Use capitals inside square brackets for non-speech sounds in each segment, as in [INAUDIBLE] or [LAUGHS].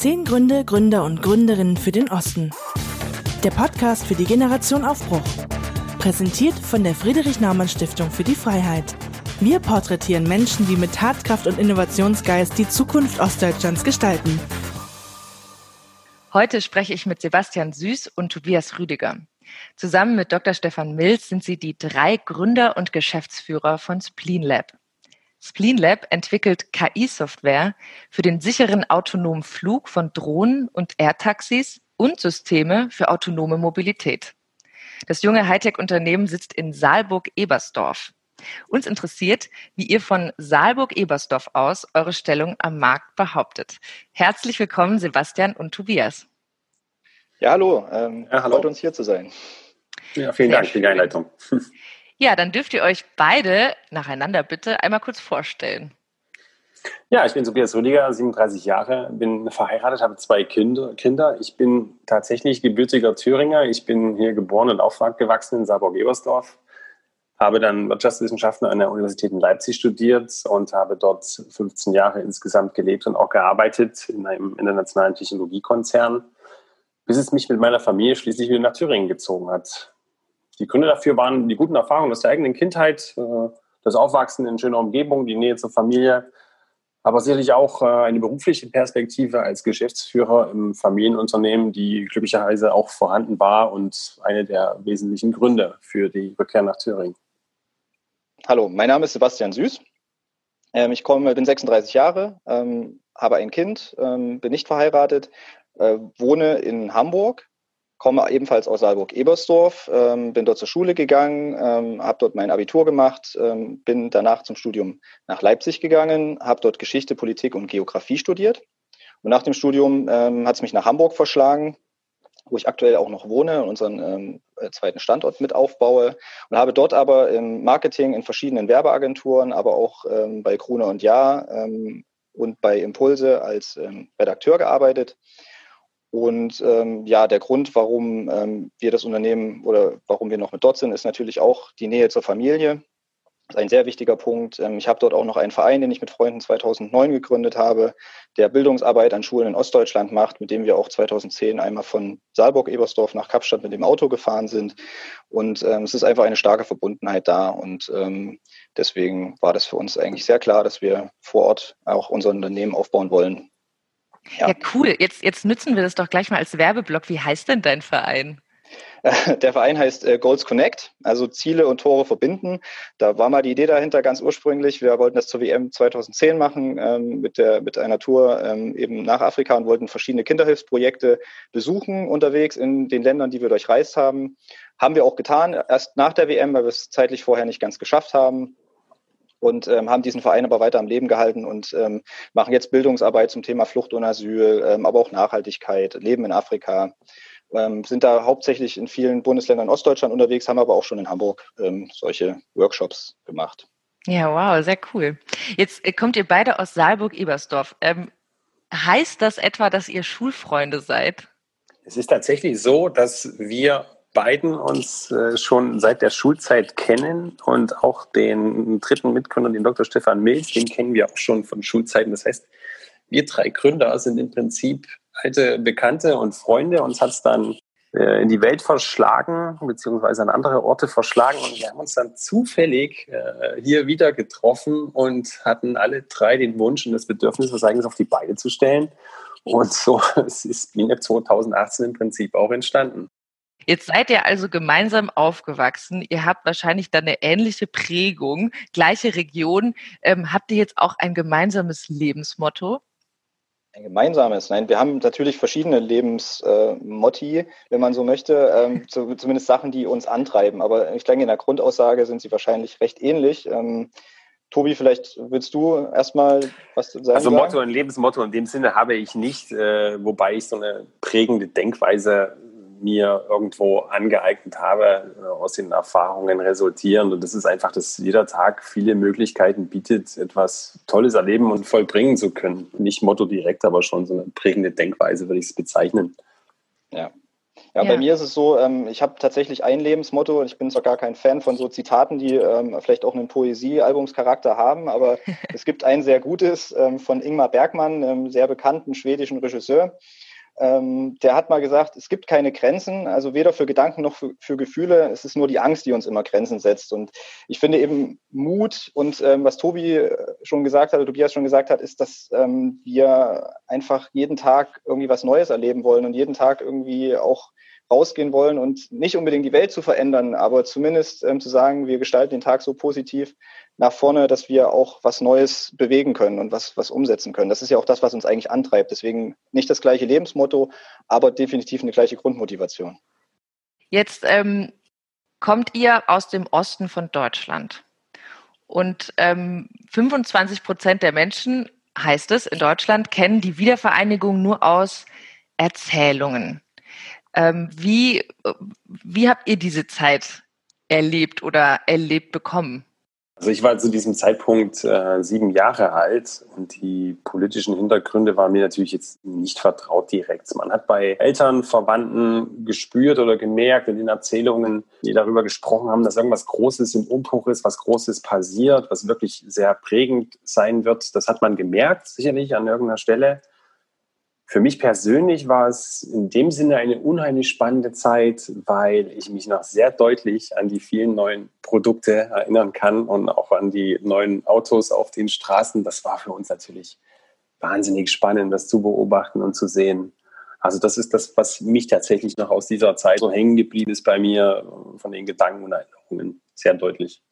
Zehn Gründe, Gründer und Gründerinnen für den Osten. Der Podcast für die Generation Aufbruch. Präsentiert von der Friedrich-Naumann-Stiftung für die Freiheit. Wir porträtieren Menschen, die mit Tatkraft und Innovationsgeist die Zukunft Ostdeutschlands gestalten. Heute spreche ich mit Sebastian Süß und Tobias Rüdiger. Zusammen mit Dr. Stefan Mills sind sie die drei Gründer und Geschäftsführer von Spleen Lab. Spleen Lab entwickelt KI-Software für den sicheren autonomen Flug von Drohnen und Airtaxis und Systeme für autonome Mobilität. Das junge Hightech-Unternehmen sitzt in Saalburg-Ebersdorf. Uns interessiert, wie ihr von Saalburg-Ebersdorf aus eure Stellung am Markt behauptet. Herzlich willkommen, Sebastian und Tobias. Ja, hallo. Ähm, ja, hallo. Freut uns hier zu sein. Ja, vielen Sehr Dank für die Einleitung. [LAUGHS] Ja, dann dürft ihr euch beide nacheinander bitte einmal kurz vorstellen. Ja, ich bin Tobias Rüdiger, 37 Jahre, bin verheiratet, habe zwei Kinder. Ich bin tatsächlich gebürtiger Thüringer. Ich bin hier geboren und aufgewachsen in Saarburg-Ebersdorf. Habe dann Wirtschaftswissenschaften an der Universität in Leipzig studiert und habe dort 15 Jahre insgesamt gelebt und auch gearbeitet in einem internationalen Technologiekonzern, bis es mich mit meiner Familie schließlich wieder nach Thüringen gezogen hat. Die Gründe dafür waren die guten Erfahrungen aus der eigenen Kindheit, äh, das Aufwachsen in schöner Umgebung, die Nähe zur Familie, aber sicherlich auch äh, eine berufliche Perspektive als Geschäftsführer im Familienunternehmen, die glücklicherweise auch vorhanden war und eine der wesentlichen Gründe für die Rückkehr nach Thüringen. Hallo, mein Name ist Sebastian Süß. Ähm, ich komme, bin 36 Jahre, ähm, habe ein Kind, ähm, bin nicht verheiratet, äh, wohne in Hamburg komme ebenfalls aus Saalburg-Ebersdorf, ähm, bin dort zur Schule gegangen, ähm, habe dort mein Abitur gemacht, ähm, bin danach zum Studium nach Leipzig gegangen, habe dort Geschichte, Politik und Geografie studiert. Und nach dem Studium ähm, hat es mich nach Hamburg verschlagen, wo ich aktuell auch noch wohne und unseren ähm, äh, zweiten Standort mit aufbaue und habe dort aber im Marketing in verschiedenen Werbeagenturen, aber auch ähm, bei Krone und Ja und bei Impulse als Redakteur gearbeitet und ähm, ja, der Grund, warum ähm, wir das Unternehmen oder warum wir noch mit dort sind, ist natürlich auch die Nähe zur Familie. Das ist ein sehr wichtiger Punkt. Ähm, ich habe dort auch noch einen Verein, den ich mit Freunden 2009 gegründet habe, der Bildungsarbeit an Schulen in Ostdeutschland macht, mit dem wir auch 2010 einmal von Saalburg-Ebersdorf nach Kapstadt mit dem Auto gefahren sind. Und ähm, es ist einfach eine starke Verbundenheit da. Und ähm, deswegen war das für uns eigentlich sehr klar, dass wir vor Ort auch unser Unternehmen aufbauen wollen. Ja. ja, cool. Jetzt, jetzt nützen wir das doch gleich mal als Werbeblock. Wie heißt denn dein Verein? [LAUGHS] Der Verein heißt äh, Goals Connect, also Ziele und Tore verbinden. Da war mal die Idee dahinter ganz ursprünglich. Wir wollten das zur WM 2010 machen ähm, mit, der, mit einer Tour ähm, eben nach Afrika und wollten verschiedene Kinderhilfsprojekte besuchen unterwegs in den Ländern, die wir durchreist haben. Haben wir auch getan, erst nach der WM, weil wir es zeitlich vorher nicht ganz geschafft haben und ähm, haben diesen Verein aber weiter am Leben gehalten und ähm, machen jetzt Bildungsarbeit zum Thema Flucht und Asyl, ähm, aber auch Nachhaltigkeit, Leben in Afrika. Ähm, sind da hauptsächlich in vielen Bundesländern Ostdeutschland unterwegs, haben aber auch schon in Hamburg ähm, solche Workshops gemacht. Ja, wow, sehr cool. Jetzt äh, kommt ihr beide aus Saalburg-Ebersdorf. Ähm, heißt das etwa, dass ihr Schulfreunde seid? Es ist tatsächlich so, dass wir beiden uns äh, schon seit der Schulzeit kennen und auch den dritten Mitgründer, den Dr. Stefan Mills, den kennen wir auch schon von Schulzeiten. Das heißt, wir drei Gründer sind im Prinzip alte Bekannte und Freunde. Uns hat es dann äh, in die Welt verschlagen, beziehungsweise an andere Orte verschlagen. Und wir haben uns dann zufällig äh, hier wieder getroffen und hatten alle drei den Wunsch und das Bedürfnis, was eigenes auf die Beine zu stellen. Und so [LAUGHS] ist Bienep 2018 im Prinzip auch entstanden. Jetzt seid ihr also gemeinsam aufgewachsen. Ihr habt wahrscheinlich dann eine ähnliche Prägung, gleiche Region. Ähm, habt ihr jetzt auch ein gemeinsames Lebensmotto? Ein gemeinsames, nein. Wir haben natürlich verschiedene Lebensmotti, äh, wenn man so möchte, ähm, zu, zumindest Sachen, die uns antreiben. Aber ich denke, in der Grundaussage sind sie wahrscheinlich recht ähnlich. Ähm, Tobi, vielleicht willst du erstmal was sagen? Also Motto, ein Lebensmotto in dem Sinne habe ich nicht, äh, wobei ich so eine prägende Denkweise mir irgendwo angeeignet habe, äh, aus den Erfahrungen resultieren. Und das ist einfach, dass jeder Tag viele Möglichkeiten bietet, etwas Tolles erleben und vollbringen zu können. Nicht Motto direkt, aber schon so eine prägende Denkweise, würde ich es bezeichnen. Ja. Ja, ja, bei mir ist es so, ähm, ich habe tatsächlich ein Lebensmotto und ich bin zwar gar kein Fan von so Zitaten, die ähm, vielleicht auch einen Poesie-Albumscharakter haben, aber [LAUGHS] es gibt ein sehr gutes ähm, von Ingmar Bergmann, einem sehr bekannten schwedischen Regisseur. Ähm, der hat mal gesagt, es gibt keine Grenzen, also weder für Gedanken noch für, für, Gefühle. Es ist nur die Angst, die uns immer Grenzen setzt. Und ich finde eben Mut und ähm, was Tobi äh, schon gesagt hat, oder Tobias schon gesagt hat, ist, dass ähm, wir einfach jeden Tag irgendwie was Neues erleben wollen und jeden Tag irgendwie auch rausgehen wollen und nicht unbedingt die Welt zu verändern, aber zumindest ähm, zu sagen, wir gestalten den Tag so positiv nach vorne, dass wir auch was Neues bewegen können und was, was umsetzen können. Das ist ja auch das, was uns eigentlich antreibt. Deswegen nicht das gleiche Lebensmotto, aber definitiv eine gleiche Grundmotivation. Jetzt ähm, kommt ihr aus dem Osten von Deutschland und ähm, 25 Prozent der Menschen, heißt es, in Deutschland kennen die Wiedervereinigung nur aus Erzählungen. Ähm, wie, wie habt ihr diese Zeit erlebt oder erlebt bekommen? Also ich war zu diesem Zeitpunkt äh, sieben Jahre alt und die politischen Hintergründe waren mir natürlich jetzt nicht vertraut direkt. Man hat bei Eltern, Verwandten gespürt oder gemerkt in den Erzählungen, die darüber gesprochen haben, dass irgendwas Großes im Umbruch ist, was Großes passiert, was wirklich sehr prägend sein wird. Das hat man gemerkt, sicherlich an irgendeiner Stelle. Für mich persönlich war es in dem Sinne eine unheimlich spannende Zeit, weil ich mich noch sehr deutlich an die vielen neuen Produkte erinnern kann und auch an die neuen Autos auf den Straßen. Das war für uns natürlich wahnsinnig spannend, das zu beobachten und zu sehen. Also das ist das, was mich tatsächlich noch aus dieser Zeit so hängen geblieben ist bei mir von den Gedanken und Erinnerungen sehr deutlich.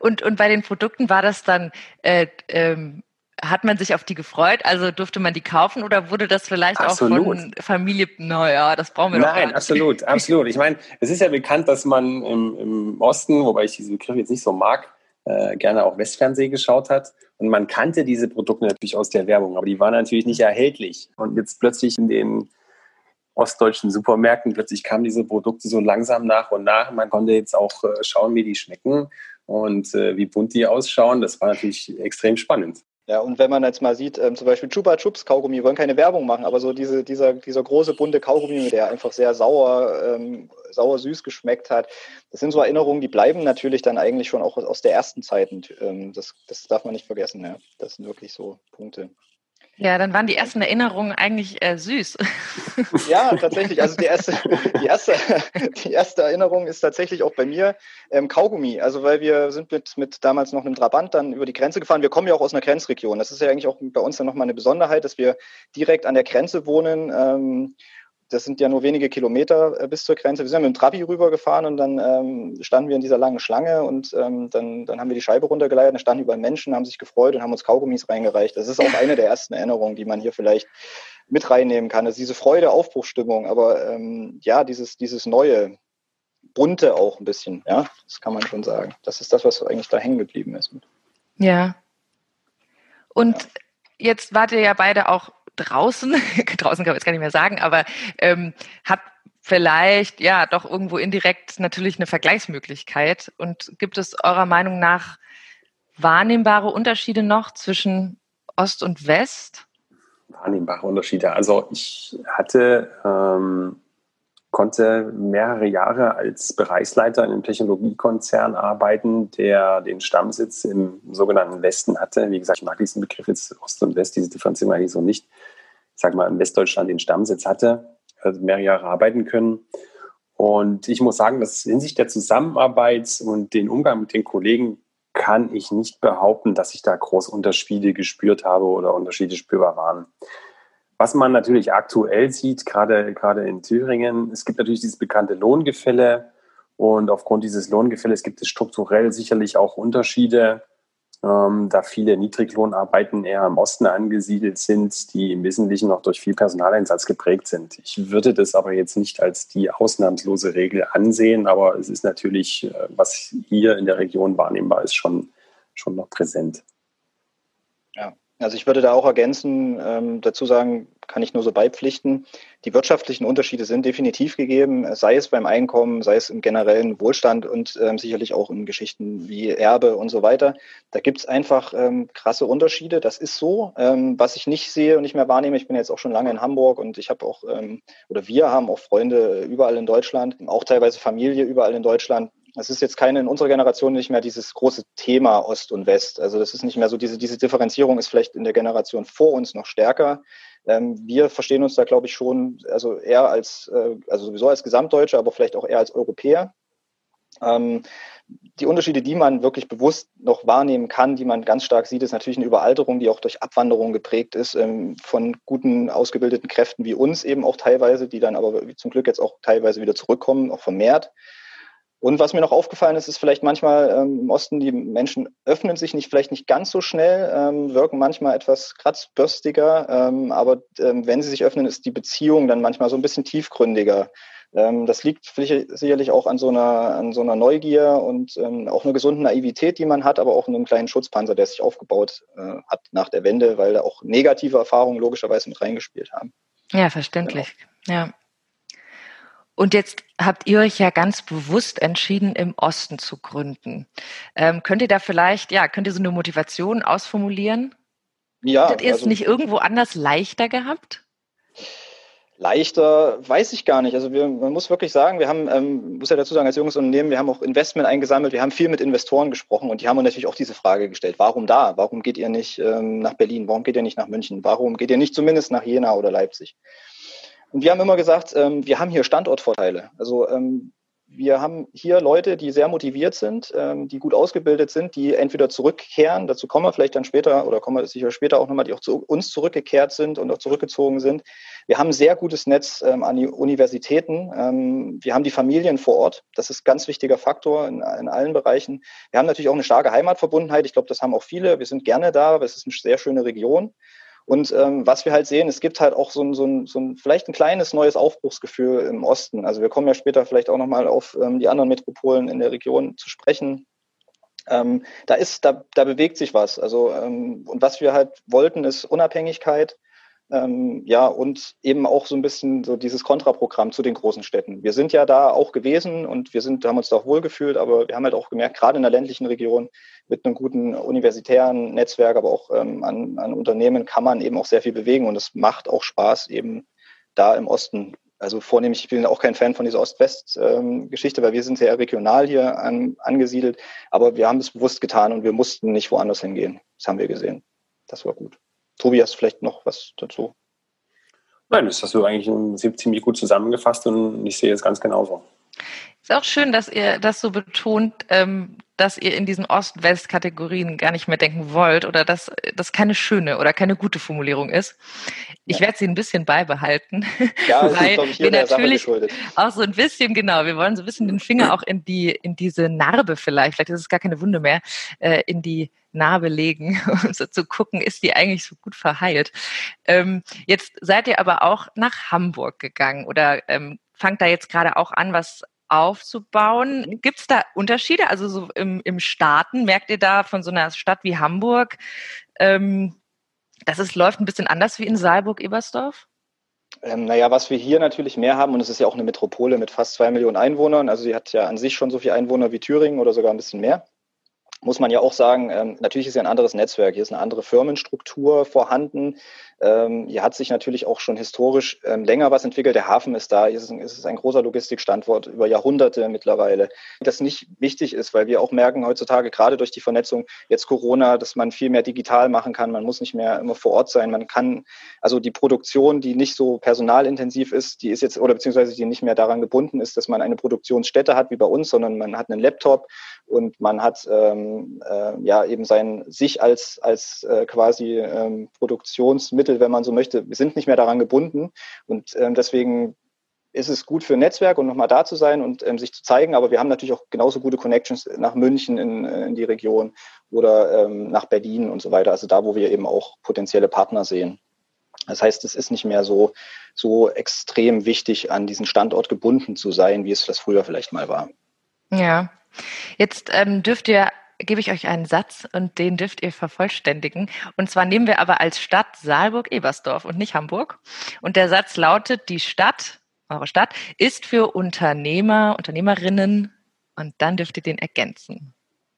Und, und bei den Produkten war das dann äh, ähm, hat man sich auf die gefreut? Also durfte man die kaufen oder wurde das vielleicht absolut. auch von Familie, naja, das brauchen wir doch Nein, absolut, [LAUGHS] absolut. Ich meine, es ist ja bekannt, dass man im, im Osten, wobei ich diesen Begriff jetzt nicht so mag, äh, gerne auch Westfernsehen geschaut hat. Und man kannte diese Produkte natürlich aus der Werbung, aber die waren natürlich nicht erhältlich. Und jetzt plötzlich in den ostdeutschen Supermärkten, plötzlich kamen diese Produkte so langsam nach und nach. Man konnte jetzt auch äh, schauen, wie die schmecken und äh, wie bunt die ausschauen. Das war natürlich extrem spannend. Ja, und wenn man jetzt mal sieht, ähm, zum Beispiel Chupa Chups Kaugummi, wollen keine Werbung machen, aber so diese, dieser, dieser große bunte Kaugummi, der einfach sehr sauer, ähm, sauer süß geschmeckt hat, das sind so Erinnerungen, die bleiben natürlich dann eigentlich schon auch aus der ersten Zeit. Ähm, das, das darf man nicht vergessen. Ja. Das sind wirklich so Punkte. Ja, dann waren die ersten Erinnerungen eigentlich äh, süß. Ja, tatsächlich. Also die erste, die erste, die erste Erinnerung ist tatsächlich auch bei mir ähm, Kaugummi. Also weil wir sind mit, mit damals noch einem Trabant dann über die Grenze gefahren. Wir kommen ja auch aus einer Grenzregion. Das ist ja eigentlich auch bei uns dann nochmal eine Besonderheit, dass wir direkt an der Grenze wohnen. Ähm, das sind ja nur wenige Kilometer äh, bis zur Grenze. Wir sind mit dem Trabi rübergefahren und dann ähm, standen wir in dieser langen Schlange und ähm, dann, dann haben wir die Scheibe runtergeleitet, da standen überall Menschen, haben sich gefreut und haben uns Kaugummis reingereicht. Das ist auch eine der ersten Erinnerungen, die man hier vielleicht mit reinnehmen kann. Das ist diese Freude, Aufbruchstimmung, aber ähm, ja, dieses, dieses Neue, Bunte auch ein bisschen, ja, das kann man schon sagen. Das ist das, was eigentlich da hängen geblieben ist. Ja. Und ja. jetzt wart ihr ja beide auch draußen, [LAUGHS] draußen kann man jetzt gar nicht mehr sagen, aber ähm, habt vielleicht ja doch irgendwo indirekt natürlich eine Vergleichsmöglichkeit. Und gibt es eurer Meinung nach wahrnehmbare Unterschiede noch zwischen Ost und West? Wahrnehmbare Unterschiede. Also ich hatte ähm, konnte mehrere Jahre als Bereichsleiter in einem Technologiekonzern arbeiten, der den Stammsitz im sogenannten Westen hatte. Wie gesagt, ich mag diesen Begriff jetzt Ost und West, diese Differenzierung eigentlich so nicht. Sage mal, in Westdeutschland den Stammsitz hatte, also mehrere Jahre arbeiten können. Und ich muss sagen, dass hinsichtlich der Zusammenarbeit und den Umgang mit den Kollegen kann ich nicht behaupten, dass ich da große Unterschiede gespürt habe oder Unterschiede spürbar waren. Was man natürlich aktuell sieht, gerade, gerade in Thüringen, es gibt natürlich dieses bekannte Lohngefälle und aufgrund dieses Lohngefälles gibt es strukturell sicherlich auch Unterschiede, ähm, da viele Niedriglohnarbeiten eher im Osten angesiedelt sind, die im Wesentlichen noch durch viel Personaleinsatz geprägt sind. Ich würde das aber jetzt nicht als die ausnahmslose Regel ansehen, aber es ist natürlich, äh, was hier in der Region wahrnehmbar ist, schon, schon noch präsent. Ja, also ich würde da auch ergänzen, ähm, dazu sagen, kann ich nur so beipflichten. Die wirtschaftlichen Unterschiede sind definitiv gegeben, sei es beim Einkommen, sei es im generellen Wohlstand und ähm, sicherlich auch in Geschichten wie Erbe und so weiter. Da gibt es einfach ähm, krasse Unterschiede. Das ist so. Ähm, was ich nicht sehe und nicht mehr wahrnehme, ich bin jetzt auch schon lange in Hamburg und ich habe auch, ähm, oder wir haben auch Freunde überall in Deutschland, auch teilweise Familie überall in Deutschland es ist jetzt keine in unserer Generation nicht mehr dieses große Thema Ost und West. Also das ist nicht mehr so, diese, diese Differenzierung ist vielleicht in der Generation vor uns noch stärker. Ähm, wir verstehen uns da, glaube ich, schon, also eher als, äh, also sowieso als Gesamtdeutsche, aber vielleicht auch eher als Europäer. Ähm, die Unterschiede, die man wirklich bewusst noch wahrnehmen kann, die man ganz stark sieht, ist natürlich eine Überalterung, die auch durch Abwanderung geprägt ist, ähm, von guten, ausgebildeten Kräften wie uns eben auch teilweise, die dann aber zum Glück jetzt auch teilweise wieder zurückkommen, auch vermehrt. Und was mir noch aufgefallen ist, ist vielleicht manchmal ähm, im Osten, die Menschen öffnen sich nicht, vielleicht nicht ganz so schnell, ähm, wirken manchmal etwas kratzbürstiger, ähm, aber ähm, wenn sie sich öffnen, ist die Beziehung dann manchmal so ein bisschen tiefgründiger. Ähm, das liegt sicherlich auch an so einer, an so einer Neugier und ähm, auch einer gesunden Naivität, die man hat, aber auch einem kleinen Schutzpanzer, der sich aufgebaut äh, hat nach der Wende, weil da auch negative Erfahrungen logischerweise mit reingespielt haben. Ja, verständlich. Genau. Ja. Und jetzt habt ihr euch ja ganz bewusst entschieden, im Osten zu gründen. Ähm, könnt ihr da vielleicht, ja, könnt ihr so eine Motivation ausformulieren? Ja. Hättet ihr es also, nicht irgendwo anders leichter gehabt? Leichter weiß ich gar nicht. Also wir, man muss wirklich sagen, wir haben, ähm, muss ja dazu sagen, als junges Unternehmen, wir haben auch Investment eingesammelt, wir haben viel mit Investoren gesprochen und die haben uns natürlich auch diese Frage gestellt, warum da? Warum geht ihr nicht ähm, nach Berlin? Warum geht ihr nicht nach München? Warum geht ihr nicht zumindest nach Jena oder Leipzig? Und wir haben immer gesagt, ähm, wir haben hier Standortvorteile. Also ähm, wir haben hier Leute, die sehr motiviert sind, ähm, die gut ausgebildet sind, die entweder zurückkehren, dazu kommen wir vielleicht dann später oder kommen wir sicher später auch nochmal, die auch zu uns zurückgekehrt sind und auch zurückgezogen sind. Wir haben ein sehr gutes Netz ähm, an die Universitäten. Ähm, wir haben die Familien vor Ort. Das ist ein ganz wichtiger Faktor in, in allen Bereichen. Wir haben natürlich auch eine starke Heimatverbundenheit. Ich glaube, das haben auch viele. Wir sind gerne da. Es ist eine sehr schöne Region. Und ähm, was wir halt sehen, es gibt halt auch so ein, so, ein, so ein vielleicht ein kleines neues Aufbruchsgefühl im Osten. Also wir kommen ja später vielleicht auch nochmal auf ähm, die anderen Metropolen in der Region zu sprechen. Ähm, da ist, da, da bewegt sich was. Also ähm, und was wir halt wollten, ist Unabhängigkeit. Ähm, ja, und eben auch so ein bisschen so dieses Kontraprogramm zu den großen Städten. Wir sind ja da auch gewesen und wir sind, haben uns da auch wohlgefühlt, aber wir haben halt auch gemerkt, gerade in der ländlichen Region mit einem guten universitären Netzwerk, aber auch ähm, an, an Unternehmen kann man eben auch sehr viel bewegen und es macht auch Spaß, eben da im Osten also vornehmlich, ich bin auch kein Fan von dieser Ost-West-Geschichte, ähm, weil wir sind sehr regional hier an, angesiedelt. Aber wir haben es bewusst getan und wir mussten nicht woanders hingehen. Das haben wir gesehen. Das war gut. Tobi, hast du vielleicht noch was dazu? Nein, das hast du eigentlich ziemlich gut zusammengefasst und ich sehe es ganz genauso. Ist auch schön, dass ihr das so betont, ähm, dass ihr in diesen Ost-West-Kategorien gar nicht mehr denken wollt oder dass das keine schöne oder keine gute Formulierung ist. Ich ja. werde sie ein bisschen beibehalten, [LAUGHS] ja, weil ist, wir natürlich auch so ein bisschen, genau, wir wollen so ein bisschen den Finger auch in die, in diese Narbe vielleicht, vielleicht ist es gar keine Wunde mehr, äh, in die Narbe legen, [LAUGHS] um so zu gucken, ist die eigentlich so gut verheilt. Ähm, jetzt seid ihr aber auch nach Hamburg gegangen oder ähm, fangt da jetzt gerade auch an, was aufzubauen. Mhm. Gibt es da Unterschiede? Also so im, im Staaten, merkt ihr da von so einer Stadt wie Hamburg, ähm, dass es läuft ein bisschen anders wie in Saalburg-Ebersdorf? Ähm, naja, was wir hier natürlich mehr haben, und es ist ja auch eine Metropole mit fast zwei Millionen Einwohnern, also sie hat ja an sich schon so viele Einwohner wie Thüringen oder sogar ein bisschen mehr muss man ja auch sagen, ähm, natürlich ist ja ein anderes Netzwerk, hier ist eine andere Firmenstruktur vorhanden. Ähm, hier hat sich natürlich auch schon historisch ähm, länger was entwickelt. Der Hafen ist da, hier ist, ist es ein großer Logistikstandort über Jahrhunderte mittlerweile. Das nicht wichtig ist, weil wir auch merken heutzutage, gerade durch die Vernetzung, jetzt Corona, dass man viel mehr digital machen kann. Man muss nicht mehr immer vor Ort sein. Man kann, also die Produktion, die nicht so personalintensiv ist, die ist jetzt, oder beziehungsweise die nicht mehr daran gebunden ist, dass man eine Produktionsstätte hat wie bei uns, sondern man hat einen Laptop und man hat ähm, äh, ja eben sein sich als als äh, quasi ähm, Produktionsmittel, wenn man so möchte, wir sind nicht mehr daran gebunden und ähm, deswegen ist es gut für ein Netzwerk und nochmal da zu sein und ähm, sich zu zeigen, aber wir haben natürlich auch genauso gute Connections nach München in, in die Region oder ähm, nach Berlin und so weiter, also da, wo wir eben auch potenzielle Partner sehen. Das heißt, es ist nicht mehr so, so extrem wichtig, an diesen Standort gebunden zu sein, wie es das früher vielleicht mal war. Ja, Jetzt ähm, dürft ihr gebe ich euch einen Satz und den dürft ihr vervollständigen. Und zwar nehmen wir aber als Stadt Saalburg-Ebersdorf und nicht Hamburg. Und der Satz lautet, die Stadt, eure Stadt, ist für Unternehmer, Unternehmerinnen und dann dürft ihr den ergänzen.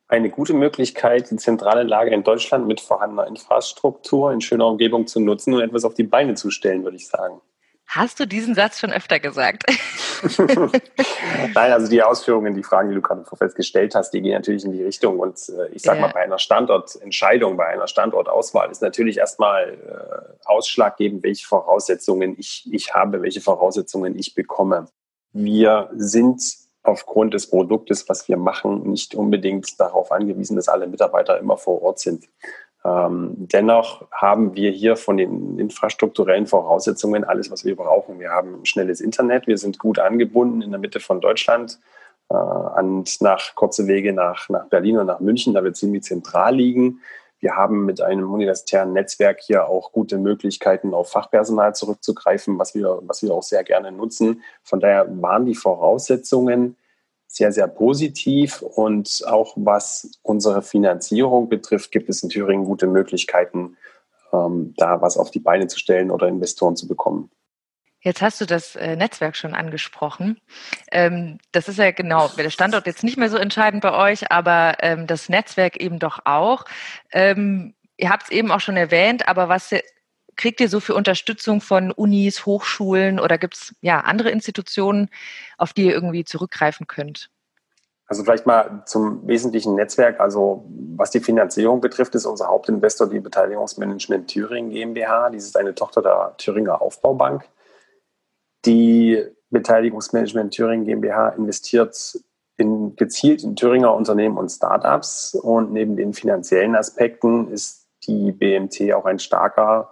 Eine gute Möglichkeit, die zentrale Lage in Deutschland mit vorhandener Infrastruktur in schöner Umgebung zu nutzen und etwas auf die Beine zu stellen, würde ich sagen. Hast du diesen Satz schon öfter gesagt? [LAUGHS] Nein, also die Ausführungen, die Fragen, die du gerade vorfeld gestellt hast, die gehen natürlich in die Richtung. Und äh, ich sage ja. mal, bei einer Standortentscheidung, bei einer Standortauswahl ist natürlich erstmal äh, ausschlaggebend, welche Voraussetzungen ich, ich habe, welche Voraussetzungen ich bekomme. Wir sind aufgrund des Produktes, was wir machen, nicht unbedingt darauf angewiesen, dass alle Mitarbeiter immer vor Ort sind. Ähm, dennoch haben wir hier von den infrastrukturellen Voraussetzungen alles, was wir brauchen. Wir haben schnelles Internet, wir sind gut angebunden in der Mitte von Deutschland äh, und nach kurze Wege nach, nach Berlin und nach München, da wir ziemlich zentral liegen. Wir haben mit einem universitären Netzwerk hier auch gute Möglichkeiten, auf Fachpersonal zurückzugreifen, was wir, was wir auch sehr gerne nutzen. Von daher waren die Voraussetzungen sehr, sehr positiv. Und auch was unsere Finanzierung betrifft, gibt es in Thüringen gute Möglichkeiten, ähm, da was auf die Beine zu stellen oder Investoren zu bekommen. Jetzt hast du das äh, Netzwerk schon angesprochen. Ähm, das ist ja genau, der Standort jetzt nicht mehr so entscheidend bei euch, aber ähm, das Netzwerk eben doch auch. Ähm, ihr habt es eben auch schon erwähnt, aber was kriegt ihr so für Unterstützung von Unis, Hochschulen oder gibt es ja andere Institutionen, auf die ihr irgendwie zurückgreifen könnt? Also vielleicht mal zum wesentlichen Netzwerk. Also was die Finanzierung betrifft, ist unser Hauptinvestor die Beteiligungsmanagement Thüringen GmbH. Dies ist eine Tochter der Thüringer Aufbaubank. Die Beteiligungsmanagement Thüringen GmbH investiert in, gezielt in Thüringer Unternehmen und Startups. Und neben den finanziellen Aspekten ist die BMT auch ein starker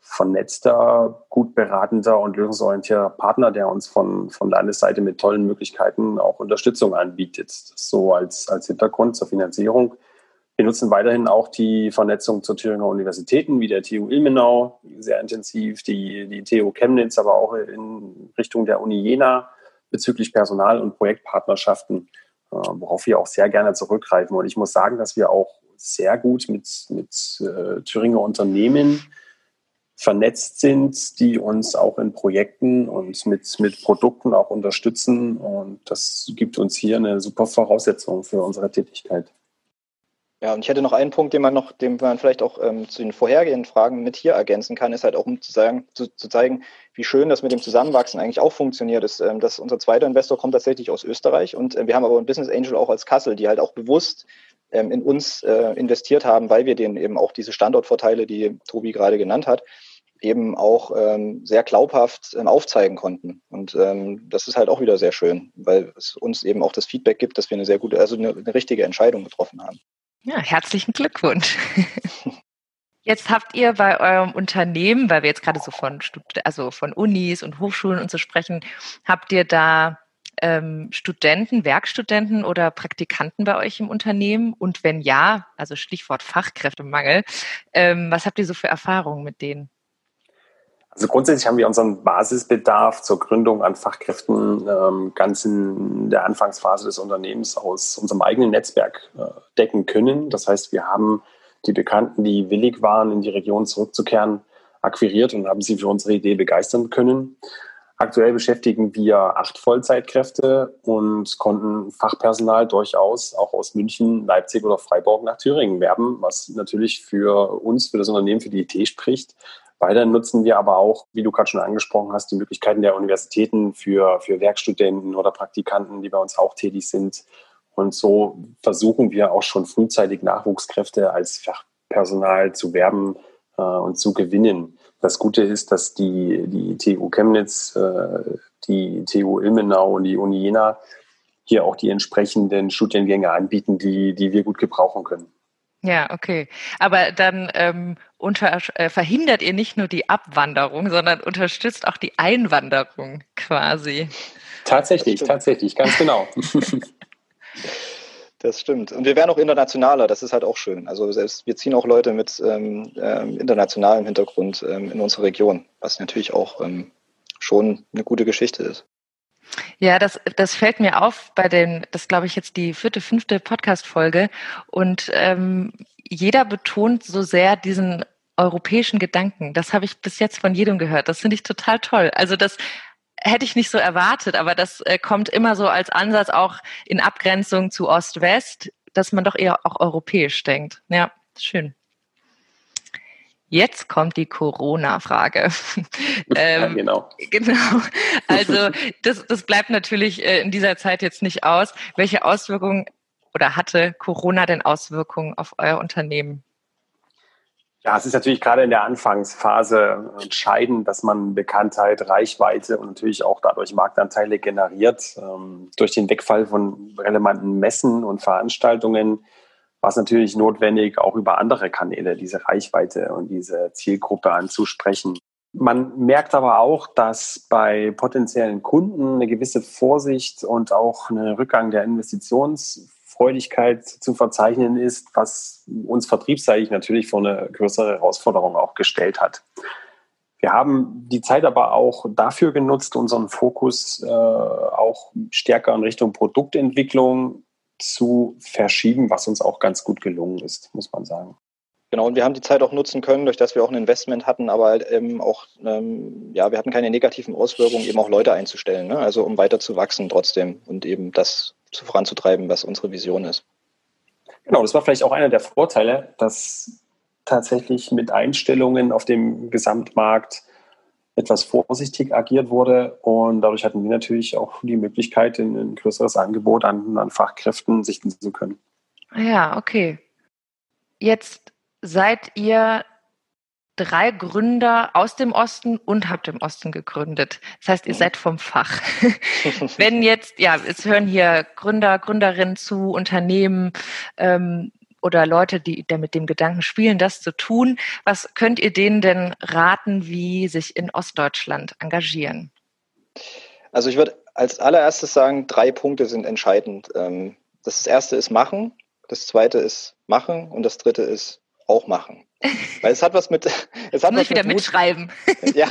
vernetzter, gut beratender und lösungsorientierter Partner, der uns von, von Landesseite mit tollen Möglichkeiten auch Unterstützung anbietet. So als, als Hintergrund zur Finanzierung. Wir nutzen weiterhin auch die Vernetzung zur Thüringer Universitäten, wie der TU Ilmenau, sehr intensiv, die, die TU Chemnitz, aber auch in Richtung der Uni Jena bezüglich Personal- und Projektpartnerschaften, äh, worauf wir auch sehr gerne zurückgreifen. Und ich muss sagen, dass wir auch sehr gut mit, mit äh, Thüringer Unternehmen vernetzt sind, die uns auch in Projekten und mit, mit Produkten auch unterstützen. Und das gibt uns hier eine super Voraussetzung für unsere Tätigkeit. Ja, und ich hätte noch einen Punkt, den man noch, den man vielleicht auch ähm, zu den vorhergehenden Fragen mit hier ergänzen kann, ist halt auch, um zu sagen, zu, zu zeigen, wie schön das mit dem Zusammenwachsen eigentlich auch funktioniert. Ist, ähm, dass unser zweiter Investor kommt tatsächlich aus Österreich und äh, wir haben aber ein Business Angel auch als Kassel, die halt auch bewusst ähm, in uns äh, investiert haben, weil wir denen eben auch diese Standortvorteile, die Tobi gerade genannt hat, eben auch ähm, sehr glaubhaft ähm, aufzeigen konnten. Und ähm, das ist halt auch wieder sehr schön, weil es uns eben auch das Feedback gibt, dass wir eine sehr gute, also eine, eine richtige Entscheidung getroffen haben. Ja, herzlichen Glückwunsch. [LAUGHS] Jetzt habt ihr bei eurem Unternehmen, weil wir jetzt gerade so von also von Unis und Hochschulen und so sprechen, habt ihr da ähm, Studenten, Werkstudenten oder Praktikanten bei euch im Unternehmen? Und wenn ja, also Stichwort Fachkräftemangel, ähm, was habt ihr so für Erfahrungen mit denen? Also grundsätzlich haben wir unseren Basisbedarf zur Gründung an Fachkräften ähm, ganz in der Anfangsphase des Unternehmens aus unserem eigenen Netzwerk äh, decken können. Das heißt, wir haben die Bekannten, die willig waren, in die Region zurückzukehren, akquiriert und haben sie für unsere Idee begeistern können. Aktuell beschäftigen wir acht Vollzeitkräfte und konnten Fachpersonal durchaus auch aus München, Leipzig oder Freiburg nach Thüringen werben, was natürlich für uns, für das Unternehmen, für die Idee spricht, weiter nutzen wir aber auch, wie du gerade schon angesprochen hast, die Möglichkeiten der Universitäten für, für Werkstudenten oder Praktikanten, die bei uns auch tätig sind. Und so versuchen wir auch schon frühzeitig Nachwuchskräfte als Fachpersonal zu werben äh, und zu gewinnen. Das Gute ist, dass die, die TU Chemnitz, äh, die TU Ilmenau und die Uni Jena hier auch die entsprechenden Studiengänge anbieten, die, die wir gut gebrauchen können. Ja, okay. Aber dann ähm, unter, äh, verhindert ihr nicht nur die Abwanderung, sondern unterstützt auch die Einwanderung quasi. Tatsächlich, tatsächlich, ganz genau. [LAUGHS] Das stimmt. Und wir werden auch internationaler, das ist halt auch schön. Also selbst wir ziehen auch Leute mit ähm, ähm, internationalem Hintergrund ähm, in unsere Region, was natürlich auch ähm, schon eine gute Geschichte ist. Ja, das, das fällt mir auf bei den, das glaube ich jetzt die vierte, fünfte Podcast-Folge. Und ähm, jeder betont so sehr diesen europäischen Gedanken. Das habe ich bis jetzt von jedem gehört. Das finde ich total toll. Also das hätte ich nicht so erwartet, aber das äh, kommt immer so als Ansatz auch in Abgrenzung zu Ost-West, dass man doch eher auch europäisch denkt. Ja, schön. Jetzt kommt die Corona-Frage. [LAUGHS] ähm, ja, genau. Genau. Also [LAUGHS] das, das bleibt natürlich äh, in dieser Zeit jetzt nicht aus. Welche Auswirkungen oder hatte Corona denn Auswirkungen auf euer Unternehmen? Ja, es ist natürlich gerade in der Anfangsphase entscheidend, dass man Bekanntheit, Reichweite und natürlich auch dadurch Marktanteile generiert. Ähm, durch den Wegfall von relevanten Messen und Veranstaltungen war es natürlich notwendig, auch über andere Kanäle diese Reichweite und diese Zielgruppe anzusprechen. Man merkt aber auch, dass bei potenziellen Kunden eine gewisse Vorsicht und auch ein Rückgang der Investitionsfreudigkeit zu verzeichnen ist, was uns vertriebsseitig natürlich vor eine größere Herausforderung auch gestellt hat. Wir haben die Zeit aber auch dafür genutzt, unseren Fokus äh, auch stärker in Richtung Produktentwicklung zu verschieben, was uns auch ganz gut gelungen ist, muss man sagen. Genau, und wir haben die Zeit auch nutzen können, durch dass wir auch ein Investment hatten, aber halt eben auch, ähm, ja, wir hatten keine negativen Auswirkungen, eben auch Leute einzustellen, ne? also um weiter zu wachsen trotzdem und eben das zu voranzutreiben, was unsere Vision ist. Genau, das war vielleicht auch einer der Vorteile, dass tatsächlich mit Einstellungen auf dem Gesamtmarkt etwas vorsichtig agiert wurde. Und dadurch hatten wir natürlich auch die Möglichkeit, ein, ein größeres Angebot an, an Fachkräften sichten zu können. Ja, okay. Jetzt seid ihr drei Gründer aus dem Osten und habt im Osten gegründet. Das heißt, ihr mhm. seid vom Fach. [LAUGHS] Wenn jetzt, ja, es hören hier Gründer, Gründerinnen zu, Unternehmen, ähm, oder Leute, die mit dem Gedanken spielen, das zu tun. Was könnt ihr denen denn raten, wie sich in Ostdeutschland engagieren? Also ich würde als allererstes sagen, drei Punkte sind entscheidend. Ähm, das erste ist machen, das zweite ist machen und das dritte ist auch machen. Weil es hat was mit. [LAUGHS] Es hat Muss was ich wieder mit mitschreiben. [LAUGHS] ja,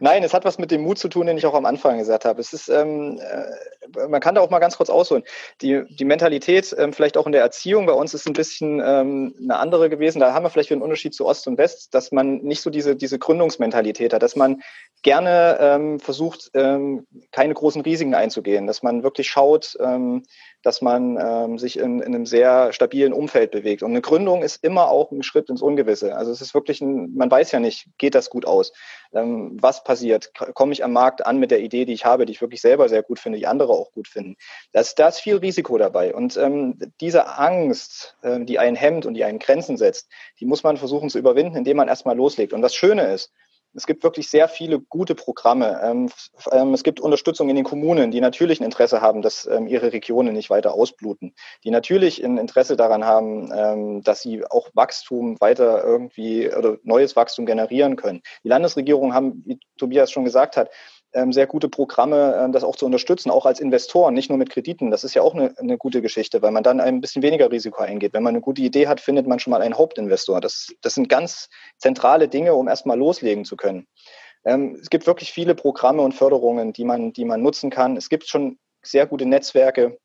nein, es hat was mit dem Mut zu tun, den ich auch am Anfang gesagt habe. Es ist, ähm, äh, man kann da auch mal ganz kurz ausholen. Die, die Mentalität, ähm, vielleicht auch in der Erziehung bei uns ist ein bisschen ähm, eine andere gewesen. Da haben wir vielleicht einen Unterschied zu Ost und West, dass man nicht so diese, diese Gründungsmentalität hat, dass man gerne ähm, versucht, ähm, keine großen Risiken einzugehen, dass man wirklich schaut, ähm, dass man ähm, sich in, in einem sehr stabilen Umfeld bewegt. Und eine Gründung ist immer auch ein Schritt ins Ungewisse. Also es ist wirklich ein, man weiß ja nicht, geht das gut aus? Ähm, was passiert? Komme ich am Markt an mit der Idee, die ich habe, die ich wirklich selber sehr gut finde, die andere auch gut finden? Das, da ist viel Risiko dabei. Und ähm, diese Angst, äh, die einen hemmt und die einen Grenzen setzt, die muss man versuchen zu überwinden, indem man erstmal loslegt. Und das Schöne ist, es gibt wirklich sehr viele gute Programme. Ähm, ähm, es gibt Unterstützung in den Kommunen, die natürlich ein Interesse haben, dass ähm, ihre Regionen nicht weiter ausbluten, die natürlich ein Interesse daran haben, dass sie auch Wachstum weiter irgendwie oder neues Wachstum generieren können. Die Landesregierungen haben, wie Tobias schon gesagt hat, sehr gute Programme, ähm, das auch zu unterstützen, auch als Investoren, nicht nur mit Krediten. Das ist ja auch eine, eine, gute Geschichte, weil man dann ein bisschen weniger Risiko eingeht. Wenn man eine gute Idee hat, findet man schon mal einen Hauptinvestor. Das, das sind ganz zentrale Dinge, um erstmal loslegen zu können. Ähm, es gibt wirklich viele Programme und Förderungen, die man, die man nutzen kann. Es gibt schon sehr gute Netzwerke,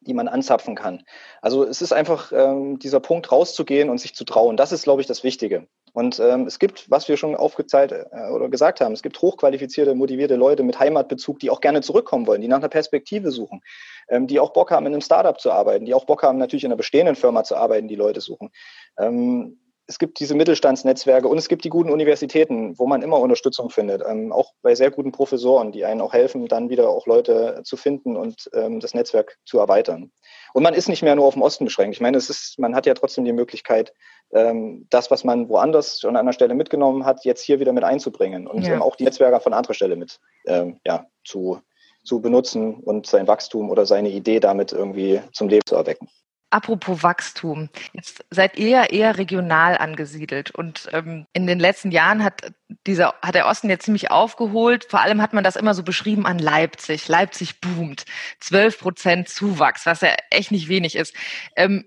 die man anzapfen kann. Also es ist einfach ähm, dieser Punkt rauszugehen und sich zu trauen. Das ist, glaube ich, das Wichtige. Und ähm, es gibt, was wir schon aufgezeigt äh, oder gesagt haben, es gibt hochqualifizierte, motivierte Leute mit Heimatbezug, die auch gerne zurückkommen wollen, die nach einer Perspektive suchen, ähm, die auch Bock haben, in einem Startup zu arbeiten, die auch Bock haben, natürlich in einer bestehenden Firma zu arbeiten, die Leute suchen. Ähm, es gibt diese Mittelstandsnetzwerke und es gibt die guten Universitäten, wo man immer Unterstützung findet, ähm, auch bei sehr guten Professoren, die einen auch helfen, dann wieder auch Leute zu finden und ähm, das Netzwerk zu erweitern. Und man ist nicht mehr nur auf den Osten beschränkt. Ich meine, es ist, man hat ja trotzdem die Möglichkeit, ähm, das, was man woanders schon an einer Stelle mitgenommen hat, jetzt hier wieder mit einzubringen und ja. auch die Netzwerke von anderer Stelle mit ähm, ja, zu, zu benutzen und sein Wachstum oder seine Idee damit irgendwie zum Leben zu erwecken. Apropos Wachstum. Jetzt seid ihr ja eher regional angesiedelt und ähm, in den letzten Jahren hat dieser, hat der Osten jetzt ziemlich aufgeholt. Vor allem hat man das immer so beschrieben an Leipzig. Leipzig boomt. 12 Prozent Zuwachs, was ja echt nicht wenig ist. Ähm,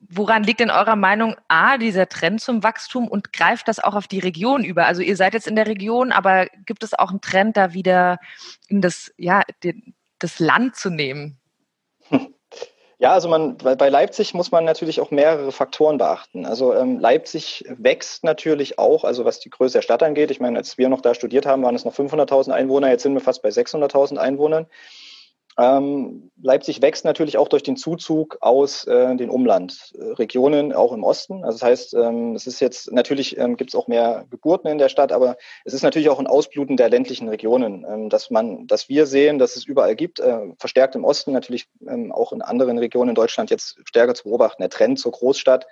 woran liegt in eurer Meinung A, dieser Trend zum Wachstum und greift das auch auf die Region über? Also ihr seid jetzt in der Region, aber gibt es auch einen Trend da wieder in das, ja, den, das Land zu nehmen? Ja, also man bei Leipzig muss man natürlich auch mehrere Faktoren beachten. Also ähm, Leipzig wächst natürlich auch, also was die Größe der Stadt angeht. Ich meine, als wir noch da studiert haben, waren es noch 500.000 Einwohner. Jetzt sind wir fast bei 600.000 Einwohnern. Ähm, Leipzig wächst natürlich auch durch den Zuzug aus äh, den Umlandregionen, auch im Osten. Also das heißt, ähm, es ist jetzt natürlich ähm, gibt es auch mehr Geburten in der Stadt, aber es ist natürlich auch ein Ausbluten der ländlichen Regionen, ähm, dass man, dass wir sehen, dass es überall gibt, äh, verstärkt im Osten, natürlich ähm, auch in anderen Regionen in Deutschland jetzt stärker zu beobachten. Der Trend zur Großstadt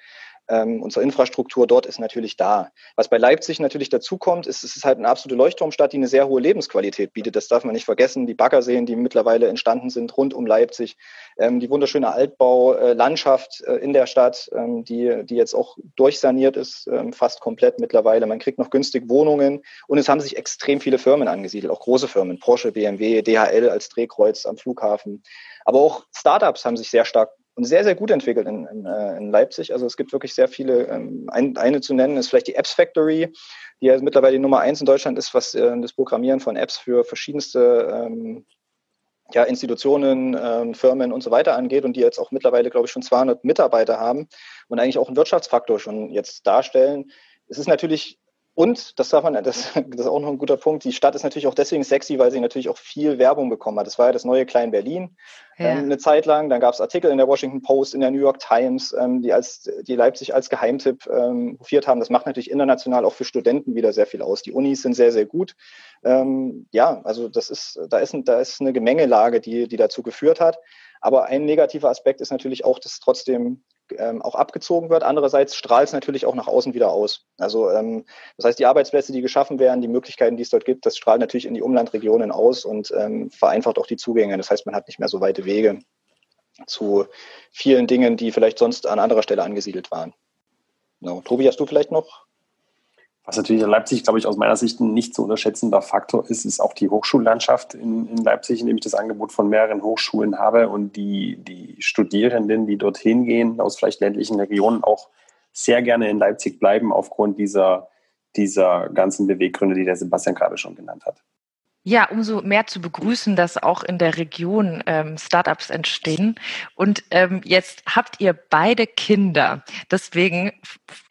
ähm, unsere Infrastruktur dort ist natürlich da. Was bei Leipzig natürlich dazukommt, ist, es ist halt eine absolute Leuchtturmstadt, die eine sehr hohe Lebensqualität bietet. Das darf man nicht vergessen. Die Baggerseen, die mittlerweile entstanden sind rund um Leipzig, ähm, die wunderschöne Altbaulandschaft äh, in der Stadt, ähm, die, die jetzt auch durchsaniert ist, ähm, fast komplett mittlerweile. Man kriegt noch günstig Wohnungen und es haben sich extrem viele Firmen angesiedelt, auch große Firmen, Porsche, BMW, DHL als Drehkreuz am Flughafen. Aber auch Startups haben sich sehr stark und sehr, sehr gut entwickelt in, in, äh, in Leipzig. Also es gibt wirklich sehr viele. Ähm, ein, eine zu nennen ist vielleicht die Apps Factory, die ja mittlerweile die Nummer eins in Deutschland ist, was äh, das Programmieren von Apps für verschiedenste ähm, ja, Institutionen, ähm, Firmen und so weiter angeht und die jetzt auch mittlerweile, glaube ich, schon 200 Mitarbeiter haben und eigentlich auch einen Wirtschaftsfaktor schon jetzt darstellen. Es ist natürlich und das darf man, das, das ist auch noch ein guter Punkt. Die Stadt ist natürlich auch deswegen sexy, weil sie natürlich auch viel Werbung bekommen hat. Das war ja das neue Klein Berlin ja. ähm, eine Zeit lang. Dann gab es Artikel in der Washington Post, in der New York Times, ähm, die als die Leipzig als Geheimtipp ähm, hofiert haben. Das macht natürlich international auch für Studenten wieder sehr viel aus. Die Unis sind sehr, sehr gut. Ähm, ja, also das ist, da ist, da ist eine Gemengelage, die, die dazu geführt hat. Aber ein negativer Aspekt ist natürlich auch, dass trotzdem ähm, auch abgezogen wird. Andererseits strahlt es natürlich auch nach außen wieder aus. Also ähm, das heißt, die Arbeitsplätze, die geschaffen werden, die Möglichkeiten, die es dort gibt, das strahlt natürlich in die Umlandregionen aus und ähm, vereinfacht auch die Zugänge. Das heißt, man hat nicht mehr so weite Wege zu vielen Dingen, die vielleicht sonst an anderer Stelle angesiedelt waren. Genau. Tobi, hast du vielleicht noch was natürlich in Leipzig, glaube ich, aus meiner Sicht ein nicht zu unterschätzender Faktor ist, ist auch die Hochschullandschaft in, in Leipzig, in dem ich das Angebot von mehreren Hochschulen habe und die, die Studierenden, die dorthin gehen, aus vielleicht ländlichen Regionen auch sehr gerne in Leipzig bleiben aufgrund dieser, dieser ganzen Beweggründe, die der Sebastian gerade schon genannt hat. Ja, umso mehr zu begrüßen, dass auch in der Region ähm, Startups entstehen. Und ähm, jetzt habt ihr beide Kinder. Deswegen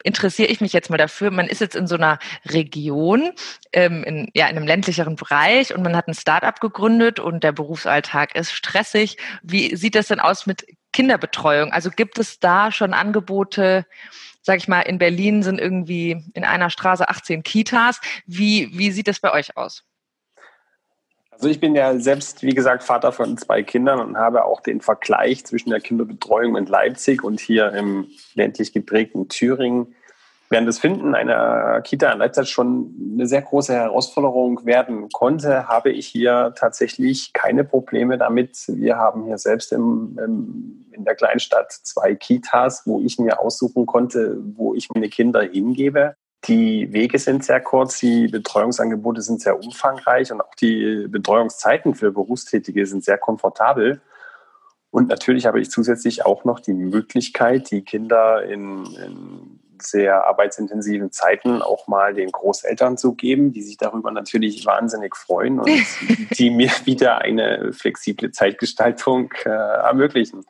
interessiere ich mich jetzt mal dafür. Man ist jetzt in so einer Region, ähm, in, ja, in einem ländlicheren Bereich und man hat ein Startup gegründet und der Berufsalltag ist stressig. Wie sieht das denn aus mit Kinderbetreuung? Also gibt es da schon Angebote? Sag ich mal, in Berlin sind irgendwie in einer Straße 18 Kitas. Wie, wie sieht das bei euch aus? Also ich bin ja selbst, wie gesagt, Vater von zwei Kindern und habe auch den Vergleich zwischen der Kinderbetreuung in Leipzig und hier im ländlich geprägten Thüringen. Während das Finden einer Kita in Leipzig schon eine sehr große Herausforderung werden konnte, habe ich hier tatsächlich keine Probleme damit. Wir haben hier selbst im, im, in der Kleinstadt zwei Kitas, wo ich mir aussuchen konnte, wo ich meine Kinder hingebe. Die Wege sind sehr kurz, die Betreuungsangebote sind sehr umfangreich und auch die Betreuungszeiten für Berufstätige sind sehr komfortabel. Und natürlich habe ich zusätzlich auch noch die Möglichkeit, die Kinder in, in sehr arbeitsintensiven Zeiten auch mal den Großeltern zu geben, die sich darüber natürlich wahnsinnig freuen und [LAUGHS] die mir wieder eine flexible Zeitgestaltung äh, ermöglichen.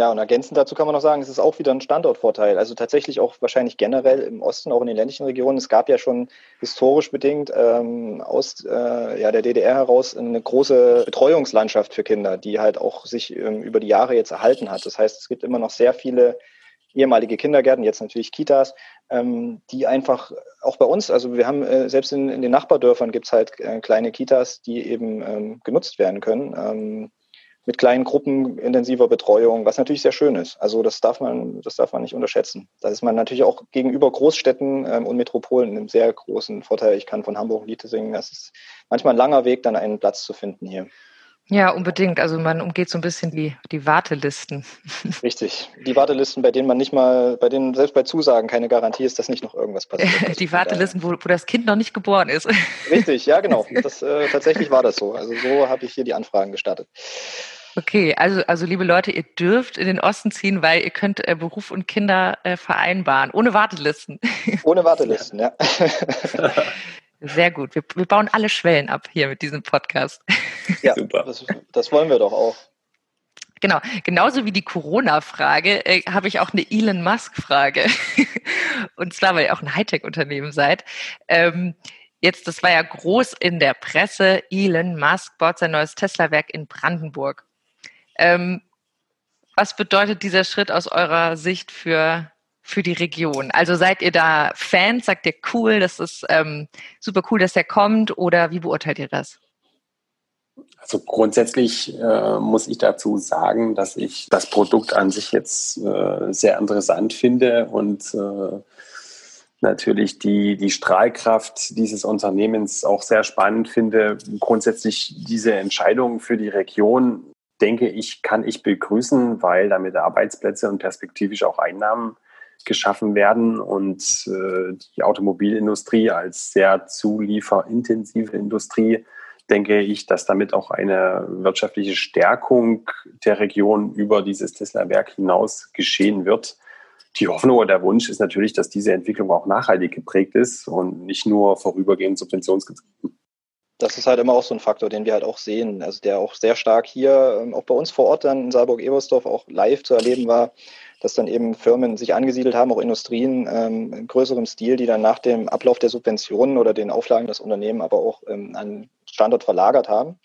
Ja, und ergänzend dazu kann man noch sagen, es ist auch wieder ein Standortvorteil. Also tatsächlich auch wahrscheinlich generell im Osten, auch in den ländlichen Regionen. Es gab ja schon historisch bedingt ähm, aus äh, ja, der DDR heraus eine große Betreuungslandschaft für Kinder, die halt auch sich ähm, über die Jahre jetzt erhalten hat. Das heißt, es gibt immer noch sehr viele ehemalige Kindergärten, jetzt natürlich Kitas, ähm, die einfach auch bei uns, also wir haben äh, selbst in, in den Nachbardörfern gibt es halt äh, kleine Kitas, die eben ähm, genutzt werden können. Ähm, mit kleinen Gruppen intensiver Betreuung, was natürlich sehr schön ist. Also das darf man, das darf man nicht unterschätzen. Da ist man natürlich auch gegenüber Großstädten ähm, und Metropolen einen sehr großen Vorteil. Ich kann von Hamburg Lied singen. Das ist manchmal ein langer Weg, dann einen Platz zu finden hier. Ja, unbedingt. Also man umgeht so ein bisschen die, die Wartelisten. [LAUGHS] Richtig. Die Wartelisten, bei denen man nicht mal, bei denen selbst bei Zusagen keine Garantie ist, dass nicht noch irgendwas passiert. [LAUGHS] die Wartelisten, wo, wo das Kind noch nicht geboren ist. [LAUGHS] Richtig, ja genau. Das, äh, tatsächlich war das so. Also so habe ich hier die Anfragen gestartet. Okay, also, also liebe Leute, ihr dürft in den Osten ziehen, weil ihr könnt äh, Beruf und Kinder äh, vereinbaren, ohne Wartelisten. Ohne Wartelisten, ja. Sehr gut. Wir, wir bauen alle Schwellen ab hier mit diesem Podcast. [LAUGHS] Ja, super. Das, das wollen wir doch auch. Genau, genauso wie die Corona-Frage äh, habe ich auch eine Elon Musk-Frage. [LAUGHS] Und zwar, weil ihr auch ein Hightech-Unternehmen seid. Ähm, jetzt, das war ja groß in der Presse, Elon Musk baut sein neues Tesla-Werk in Brandenburg. Ähm, was bedeutet dieser Schritt aus eurer Sicht für, für die Region? Also seid ihr da Fans? Sagt ihr cool, das ist ähm, super cool, dass der kommt? Oder wie beurteilt ihr das? Also grundsätzlich äh, muss ich dazu sagen, dass ich das Produkt an sich jetzt äh, sehr interessant finde und äh, natürlich die, die Strahlkraft dieses Unternehmens auch sehr spannend finde. Grundsätzlich diese Entscheidung für die Region, denke ich, kann ich begrüßen, weil damit Arbeitsplätze und perspektivisch auch Einnahmen geschaffen werden und äh, die Automobilindustrie als sehr zulieferintensive Industrie denke ich, dass damit auch eine wirtschaftliche Stärkung der Region über dieses Tesla-Werk hinaus geschehen wird. Die Hoffnung oder der Wunsch ist natürlich, dass diese Entwicklung auch nachhaltig geprägt ist und nicht nur vorübergehend subventionsgetrieben. Das ist halt immer auch so ein Faktor, den wir halt auch sehen, also der auch sehr stark hier, ähm, auch bei uns vor Ort dann in Saarburg-Ebersdorf auch live zu erleben war, dass dann eben Firmen sich angesiedelt haben, auch Industrien ähm, in größerem Stil, die dann nach dem Ablauf der Subventionen oder den Auflagen das Unternehmen aber auch ähm, an Standort verlagert haben.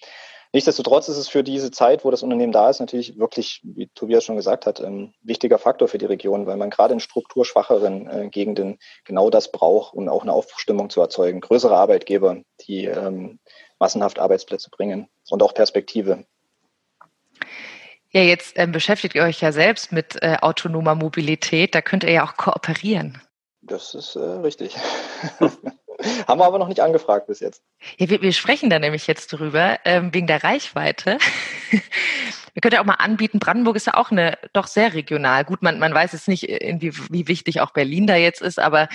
Nichtsdestotrotz ist es für diese Zeit, wo das Unternehmen da ist, natürlich wirklich, wie Tobias schon gesagt hat, ein wichtiger Faktor für die Region, weil man gerade in strukturschwacheren äh, Gegenden genau das braucht, um auch eine Aufstimmung zu erzeugen. Größere Arbeitgeber, die ähm, massenhaft Arbeitsplätze bringen und auch Perspektive. Ja, jetzt ähm, beschäftigt ihr euch ja selbst mit äh, autonomer Mobilität. Da könnt ihr ja auch kooperieren. Das ist äh, richtig. [LAUGHS] Haben wir aber noch nicht angefragt bis jetzt. Ja, wir, wir sprechen da nämlich jetzt drüber, ähm, wegen der Reichweite. [LAUGHS] wir können ja auch mal anbieten, Brandenburg ist ja auch eine doch sehr regional. Gut, man, man weiß jetzt nicht, irgendwie, wie wichtig auch Berlin da jetzt ist, aber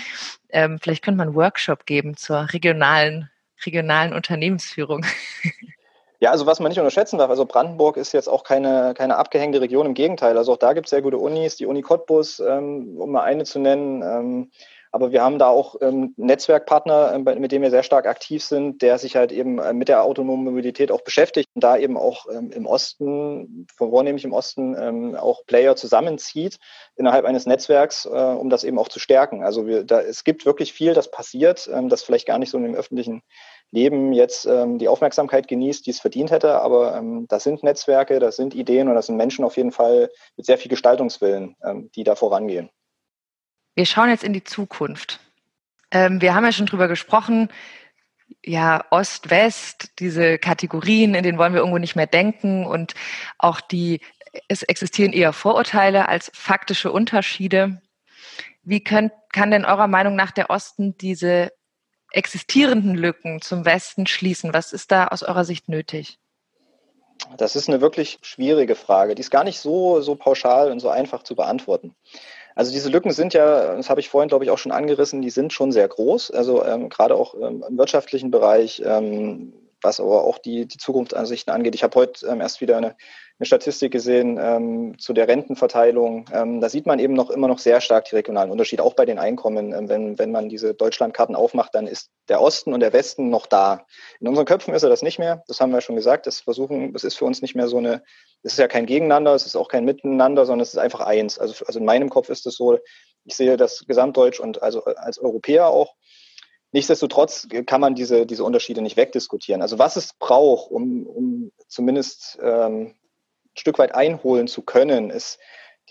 ähm, vielleicht könnte man einen Workshop geben zur regionalen, regionalen Unternehmensführung. [LAUGHS] Ja, also was man nicht unterschätzen darf, also Brandenburg ist jetzt auch keine, keine abgehängte Region, im Gegenteil. Also auch da gibt es sehr gute Unis, die Uni Cottbus, ähm, um mal eine zu nennen. Ähm, aber wir haben da auch ähm, Netzwerkpartner, äh, mit dem wir sehr stark aktiv sind, der sich halt eben äh, mit der autonomen Mobilität auch beschäftigt und da eben auch ähm, im Osten, vornehmlich im Osten, ähm, auch Player zusammenzieht innerhalb eines Netzwerks, äh, um das eben auch zu stärken. Also wir, da, es gibt wirklich viel, das passiert, ähm, das vielleicht gar nicht so im öffentlichen Leben jetzt ähm, die Aufmerksamkeit genießt, die es verdient hätte. Aber ähm, das sind Netzwerke, das sind Ideen und das sind Menschen auf jeden Fall mit sehr viel Gestaltungswillen, ähm, die da vorangehen. Wir schauen jetzt in die Zukunft. Ähm, wir haben ja schon drüber gesprochen, ja, Ost, West, diese Kategorien, in denen wollen wir irgendwo nicht mehr denken und auch die, es existieren eher Vorurteile als faktische Unterschiede. Wie könnt, kann denn eurer Meinung nach der Osten diese existierenden Lücken zum Westen schließen? Was ist da aus eurer Sicht nötig? Das ist eine wirklich schwierige Frage. Die ist gar nicht so, so pauschal und so einfach zu beantworten. Also diese Lücken sind ja, das habe ich vorhin, glaube ich, auch schon angerissen, die sind schon sehr groß. Also ähm, gerade auch ähm, im wirtschaftlichen Bereich, ähm, was aber auch die, die Zukunftsansichten angeht. Ich habe heute ähm, erst wieder eine, eine Statistik gesehen ähm, zu der Rentenverteilung. Ähm, da sieht man eben noch immer noch sehr stark die regionalen Unterschiede, auch bei den Einkommen. Ähm, wenn, wenn man diese Deutschlandkarten aufmacht, dann ist der Osten und der Westen noch da. In unseren Köpfen ist er das nicht mehr. Das haben wir schon gesagt. Das versuchen, das ist für uns nicht mehr so eine, es ist ja kein Gegeneinander, es ist auch kein Miteinander, sondern es ist einfach eins. Also, also in meinem Kopf ist es so, ich sehe das Gesamtdeutsch und also als Europäer auch Nichtsdestotrotz kann man diese, diese Unterschiede nicht wegdiskutieren. Also was es braucht, um, um zumindest ähm, ein Stück weit einholen zu können, ist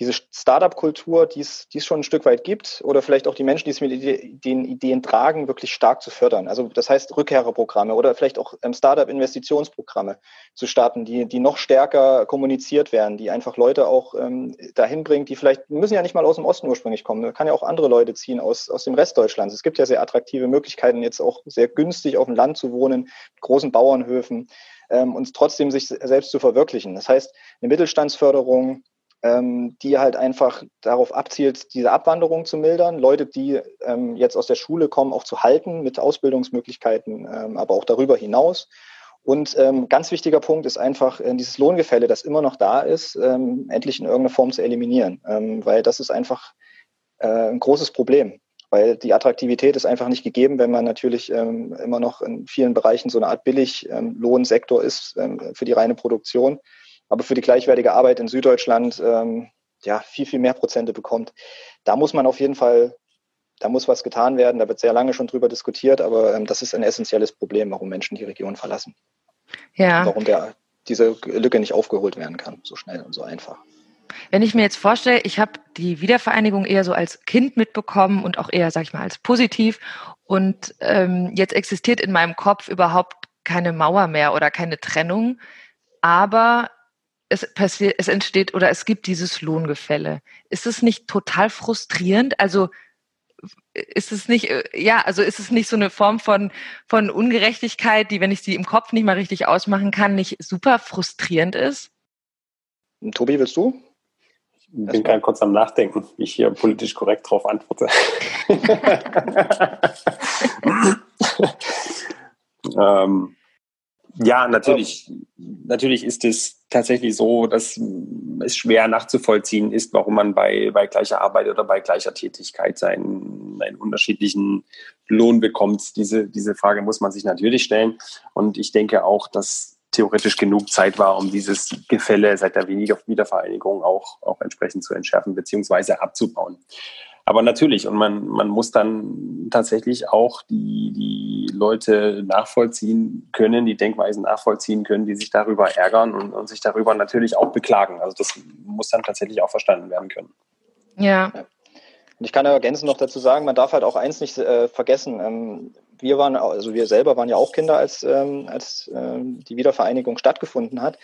diese Startup-Kultur, die es, die es schon ein Stück weit gibt, oder vielleicht auch die Menschen, die es mit den Ideen tragen, wirklich stark zu fördern. Also das heißt Rückkehrerprogramme oder vielleicht auch ähm, Startup-Investitionsprogramme zu starten, die, die noch stärker kommuniziert werden, die einfach Leute auch ähm, dahin bringt, die vielleicht müssen ja nicht mal aus dem Osten ursprünglich kommen, man kann ja auch andere Leute ziehen aus, aus dem Rest Deutschlands. Es gibt ja sehr attraktive Möglichkeiten, jetzt auch sehr günstig auf dem Land zu wohnen, mit großen Bauernhöfen ähm, und trotzdem sich selbst zu verwirklichen. Das heißt, eine Mittelstandsförderung, ähm, die halt einfach darauf abzielt, diese Abwanderung zu mildern, Leute, die ähm, jetzt aus der Schule kommen, auch zu halten mit Ausbildungsmöglichkeiten, ähm, aber auch darüber hinaus. Und ähm, ganz wichtiger Punkt ist einfach äh, dieses Lohngefälle, das immer noch da ist, ähm, endlich in irgendeiner Form zu eliminieren, ähm, weil das ist einfach äh, ein großes Problem. weil die Attraktivität ist einfach nicht gegeben, wenn man natürlich immer noch in vielen Bereichen so eine Art Billiglohnsektor ist für die reine Produktion, aber für die gleichwertige Arbeit in Süddeutschland ähm, ja viel, viel mehr Prozente bekommt. Da muss man auf jeden Fall, da muss was getan werden. Da wird sehr lange schon drüber diskutiert, aber ähm, das ist ein essentielles Problem, warum Menschen die Region verlassen. Ja. Warum der, diese Lücke nicht aufgeholt werden kann, so schnell und so einfach. Wenn ich mir jetzt vorstelle, ich habe die Wiedervereinigung eher so als Kind mitbekommen und auch eher, sag ich mal, als positiv und ähm, jetzt existiert in meinem Kopf überhaupt keine Mauer mehr oder keine Trennung, aber es passiert, es entsteht oder es gibt dieses Lohngefälle. Ist es nicht total frustrierend? Also ist es nicht, äh, ja, also ist es nicht so eine Form von, von Ungerechtigkeit, die, wenn ich sie im Kopf nicht mal richtig ausmachen kann, nicht super frustrierend ist? Tobi, willst du? Ich bin gerade kurz am Nachdenken, wie ich hier politisch korrekt darauf antworte. [LAUGHS] [LAUGHS] [LAUGHS] ähm, ja, natürlich, natürlich ist es tatsächlich so, dass es schwer nachzuvollziehen ist, warum man bei, bei gleicher Arbeit oder bei gleicher Tätigkeit seinen, einen unterschiedlichen Lohn bekommt. Diese, diese Frage muss man sich natürlich stellen. Und ich denke auch, dass theoretisch genug Zeit war, um dieses Gefälle seit der Wiedervereinigung auch, auch entsprechend zu entschärfen bzw. abzubauen. Aber natürlich, und man, man muss dann tatsächlich auch die, die Leute nachvollziehen können, die Denkweisen nachvollziehen können, die sich darüber ärgern und, und sich darüber natürlich auch beklagen. Also das muss dann tatsächlich auch verstanden werden können. Ja. Und ich kann ergänzend noch dazu sagen, man darf halt auch eins nicht äh, vergessen. Ähm, wir waren, also wir selber waren ja auch Kinder, als, ähm, als ähm, die Wiedervereinigung stattgefunden hat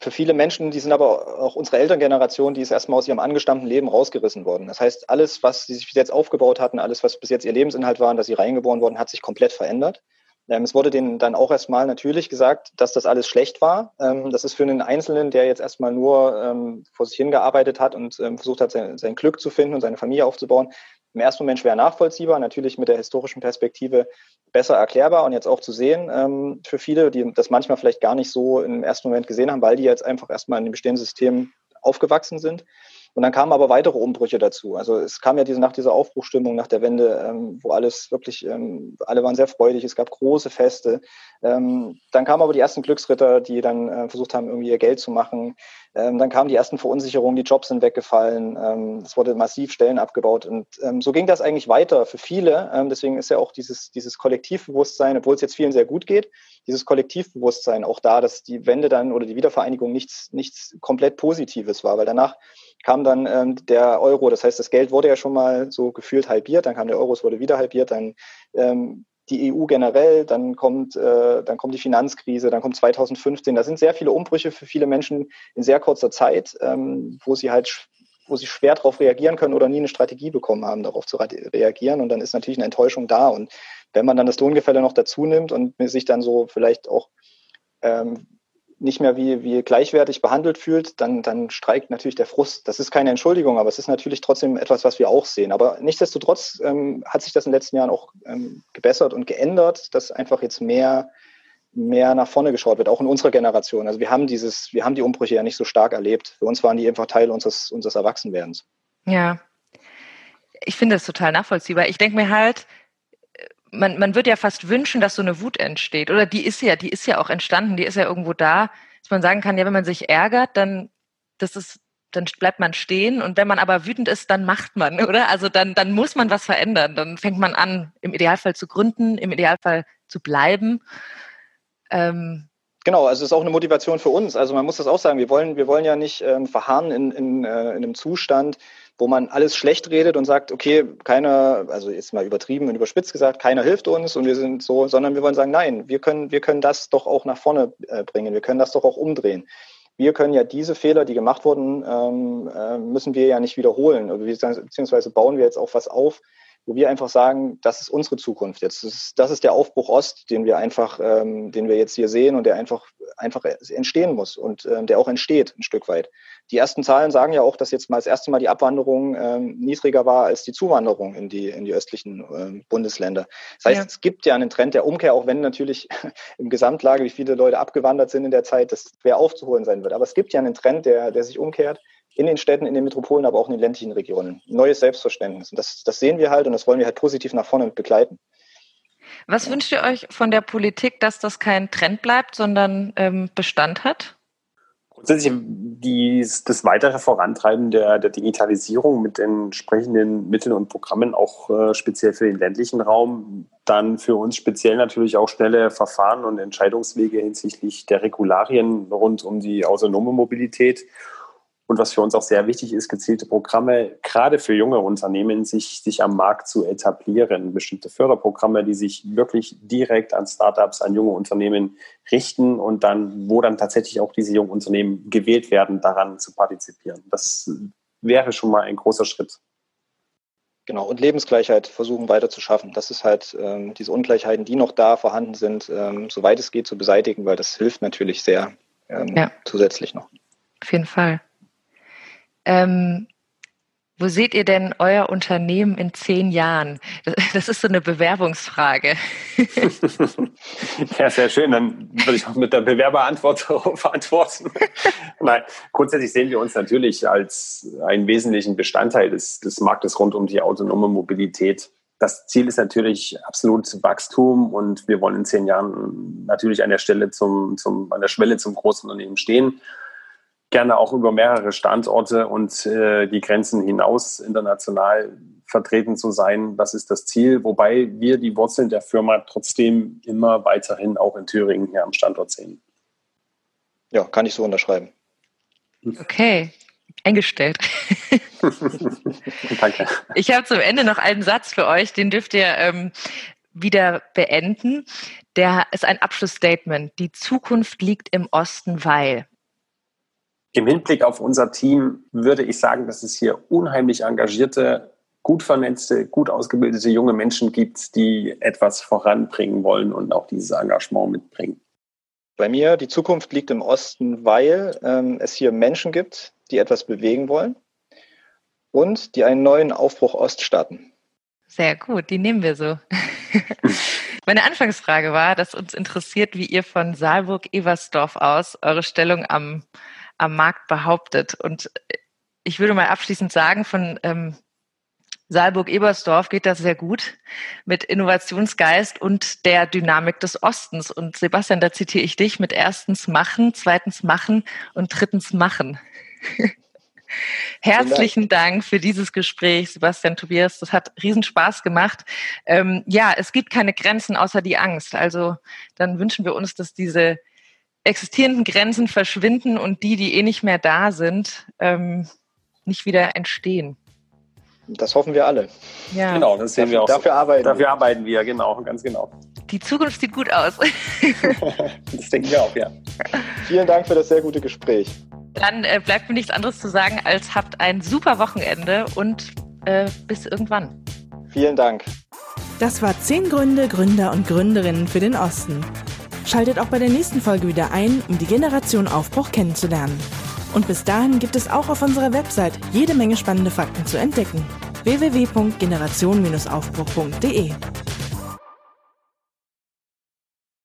für viele Menschen, die sind aber auch unsere Elterngeneration, die ist erstmal aus ihrem angestammten Leben rausgerissen worden. Das heißt, alles, was sie sich bis jetzt aufgebaut hatten, alles, was bis jetzt ihr Lebensinhalt war, dass sie reingeboren wurden, hat sich komplett verändert. Ähm, es wurde denen dann auch erstmal natürlich gesagt, dass das alles schlecht war. Ähm, das ist für einen Einzelnen, der jetzt erstmal nur ähm, vor sich hingearbeitet hat und versucht hat, sein Glück zu finden und seine Familie aufzubauen, im ersten Moment schwer nachvollziehbar, natürlich mit der historischen Perspektive besser erklärbar und jetzt auch zu sehen ähm, für viele, die das manchmal vielleicht gar nicht so im ersten Moment gesehen haben, weil die jetzt einfach erstmal in dem bestehenden System aufgewachsen sind. Und dann kamen aber weitere Umbrüche dazu. Also es kam ja diese, nach dieser Aufbruchstimmung, nach der Wende, ähm, wo alles wirklich, ähm, alle waren sehr freudig, es gab große Feste. Ähm, dann kamen aber die ersten Glücksritter, die dann äh, versucht haben, irgendwie ihr Geld zu machen. Ähm, dann kamen die ersten Verunsicherungen, die Jobs sind weggefallen, ähm, es wurde massiv Stellen abgebaut. Und ähm, so ging das eigentlich weiter für viele. Ähm, deswegen ist ja auch dieses, dieses Kollektivbewusstsein, obwohl es jetzt vielen sehr gut geht, dieses Kollektivbewusstsein auch da, dass die Wende dann oder die Wiedervereinigung nichts, nichts komplett Positives war, weil danach kam dann ähm, der Euro, das heißt, das Geld wurde ja schon mal so gefühlt halbiert, dann kam der Euro, es wurde wieder halbiert, dann ähm, die EU generell, dann kommt, äh, dann kommt die Finanzkrise, dann kommt 2015. Da sind sehr viele Umbrüche für viele Menschen in sehr kurzer Zeit, ähm, wo sie halt wo sie schwer darauf reagieren können oder nie eine Strategie bekommen haben, darauf zu reagieren. Und dann ist natürlich eine Enttäuschung da. Und wenn man dann das Lohngefälle noch dazu nimmt und sich dann so vielleicht auch ähm, nicht mehr wie, wie gleichwertig behandelt fühlt, dann, dann streikt natürlich der Frust. Das ist keine Entschuldigung, aber es ist natürlich trotzdem etwas, was wir auch sehen. Aber nichtsdestotrotz ähm, hat sich das in den letzten Jahren auch ähm, gebessert und geändert, dass einfach jetzt mehr, mehr nach vorne geschaut wird, auch in unserer Generation. Also wir haben dieses, wir haben die Umbrüche ja nicht so stark erlebt. Für uns waren die einfach Teil unseres, unseres Erwachsenwerdens. Ja. Ich finde das total nachvollziehbar. Ich denke mir halt, man, man wird ja fast wünschen, dass so eine Wut entsteht. Oder die ist ja, die ist ja auch entstanden, die ist ja irgendwo da, dass man sagen kann, ja, wenn man sich ärgert, dann das ist, dann bleibt man stehen und wenn man aber wütend ist, dann macht man, [LAUGHS] oder? Also dann, dann muss man was verändern. Dann fängt man an, im Idealfall zu gründen, im Idealfall zu bleiben. Ähm, Genau, also es ist auch eine Motivation für uns. Also man muss das auch sagen, wir wollen, wir wollen ja nicht ähm, verharren in, in, äh, in einem Zustand, wo man alles schlecht redet und sagt, okay, keiner, also jetzt mal übertrieben und überspitzt gesagt, keiner hilft uns und wir sind so, sondern wir wollen sagen, nein, wir können, wir können das doch auch nach vorne äh, bringen, wir können das doch auch umdrehen. Wir können ja diese Fehler, die gemacht wurden, ähm, äh, müssen wir ja nicht wiederholen, beziehungsweise bauen wir jetzt auf was auf, wo wir einfach sagen, das ist unsere Zukunft jetzt. Das ist, das ist der Aufbruch Ost, den wir einfach, ähm, den wir jetzt hier sehen und der einfach, einfach entstehen muss und ähm, der auch entsteht ein Stück weit. Die ersten Zahlen sagen ja auch, dass jetzt mal das erste Mal die Abwanderung ähm, niedriger war als die Zuwanderung in die, in die östlichen ähm, Bundesländer. Das heißt, ja. es gibt ja einen Trend der Umkehr, auch wenn natürlich [LAUGHS] im Gesamtlage, wie viele Leute abgewandert sind in der Zeit, das schwer aufzuholen sein wird. Aber es gibt ja einen Trend, der, der sich umkehrt in den Städten, in den Metropolen, aber auch in den ländlichen Regionen. Neues Selbstverständnis. Und das, das sehen wir halt und das wollen wir halt positiv nach vorne begleiten. Was wünscht ihr euch von der Politik, dass das kein Trend bleibt, sondern ähm, Bestand hat? Grundsätzlich dies, das weitere Vorantreiben der, der, Digitalisierung mit entsprechenden Mitteln und Programmen, auch äh, speziell für den ländlichen Raum, dann für uns speziell natürlich auch schnelle Verfahren und Entscheidungswege hinsichtlich der Regularien rund um die autonome Mobilität und was für uns auch sehr wichtig ist, gezielte Programme, gerade für junge Unternehmen, sich, sich am Markt zu etablieren. Bestimmte Förderprogramme, die sich wirklich direkt an Startups, an junge Unternehmen richten und dann, wo dann tatsächlich auch diese jungen Unternehmen gewählt werden, daran zu partizipieren. Das wäre schon mal ein großer Schritt. Genau, und Lebensgleichheit versuchen weiter zu schaffen. Das ist halt ähm, diese Ungleichheiten, die noch da vorhanden sind, ähm, soweit es geht, zu beseitigen, weil das hilft natürlich sehr ähm, ja. zusätzlich noch. Auf jeden Fall. Ähm, wo seht ihr denn euer Unternehmen in zehn Jahren? Das ist so eine Bewerbungsfrage. [LAUGHS] ja, sehr schön. Dann würde ich auch mit der Bewerberantwort [LAUGHS] darauf antworten. Nein, grundsätzlich sehen wir uns natürlich als einen wesentlichen Bestandteil des, des Marktes rund um die autonome Mobilität. Das Ziel ist natürlich absolut Wachstum und wir wollen in zehn Jahren natürlich an der Stelle zum, zum, an der Schwelle zum Großunternehmen stehen gerne auch über mehrere Standorte und äh, die Grenzen hinaus international vertreten zu sein. Das ist das Ziel, wobei wir die Wurzeln der Firma trotzdem immer weiterhin auch in Thüringen hier am Standort sehen. Ja, kann ich so unterschreiben. Okay, eingestellt. [LAUGHS] Danke. Ich habe zum Ende noch einen Satz für euch, den dürft ihr ähm, wieder beenden. Der ist ein Abschlussstatement. Die Zukunft liegt im Osten, weil. Im Hinblick auf unser Team würde ich sagen, dass es hier unheimlich engagierte, gut vernetzte, gut ausgebildete junge Menschen gibt, die etwas voranbringen wollen und auch dieses Engagement mitbringen. Bei mir, die Zukunft liegt im Osten, weil ähm, es hier Menschen gibt, die etwas bewegen wollen und die einen neuen Aufbruch Ost starten. Sehr gut, die nehmen wir so. [LAUGHS] Meine Anfangsfrage war, dass uns interessiert, wie ihr von Saalburg-Eversdorf aus eure Stellung am am Markt behauptet. Und ich würde mal abschließend sagen, von ähm, Saalburg-Ebersdorf geht das sehr gut mit Innovationsgeist und der Dynamik des Ostens. Und Sebastian, da zitiere ich dich mit erstens machen, zweitens machen und drittens machen. [LAUGHS] Herzlichen Dank für dieses Gespräch, Sebastian Tobias. Das hat riesen Spaß gemacht. Ähm, ja, es gibt keine Grenzen außer die Angst. Also dann wünschen wir uns, dass diese existierenden Grenzen verschwinden und die, die eh nicht mehr da sind, ähm, nicht wieder entstehen. Das hoffen wir alle. Ja. Genau, das sehen dafür, wir auch. Dafür so. arbeiten Dafür wir. arbeiten wir, genau, ganz genau. Die Zukunft sieht gut aus. [LAUGHS] das denken wir auch, ja. Vielen Dank für das sehr gute Gespräch. Dann äh, bleibt mir nichts anderes zu sagen, als habt ein super Wochenende und äh, bis irgendwann. Vielen Dank. Das war 10 Gründe, Gründer und Gründerinnen für den Osten. Schaltet auch bei der nächsten Folge wieder ein, um die Generation Aufbruch kennenzulernen. Und bis dahin gibt es auch auf unserer Website jede Menge spannende Fakten zu entdecken. www.generation-aufbruch.de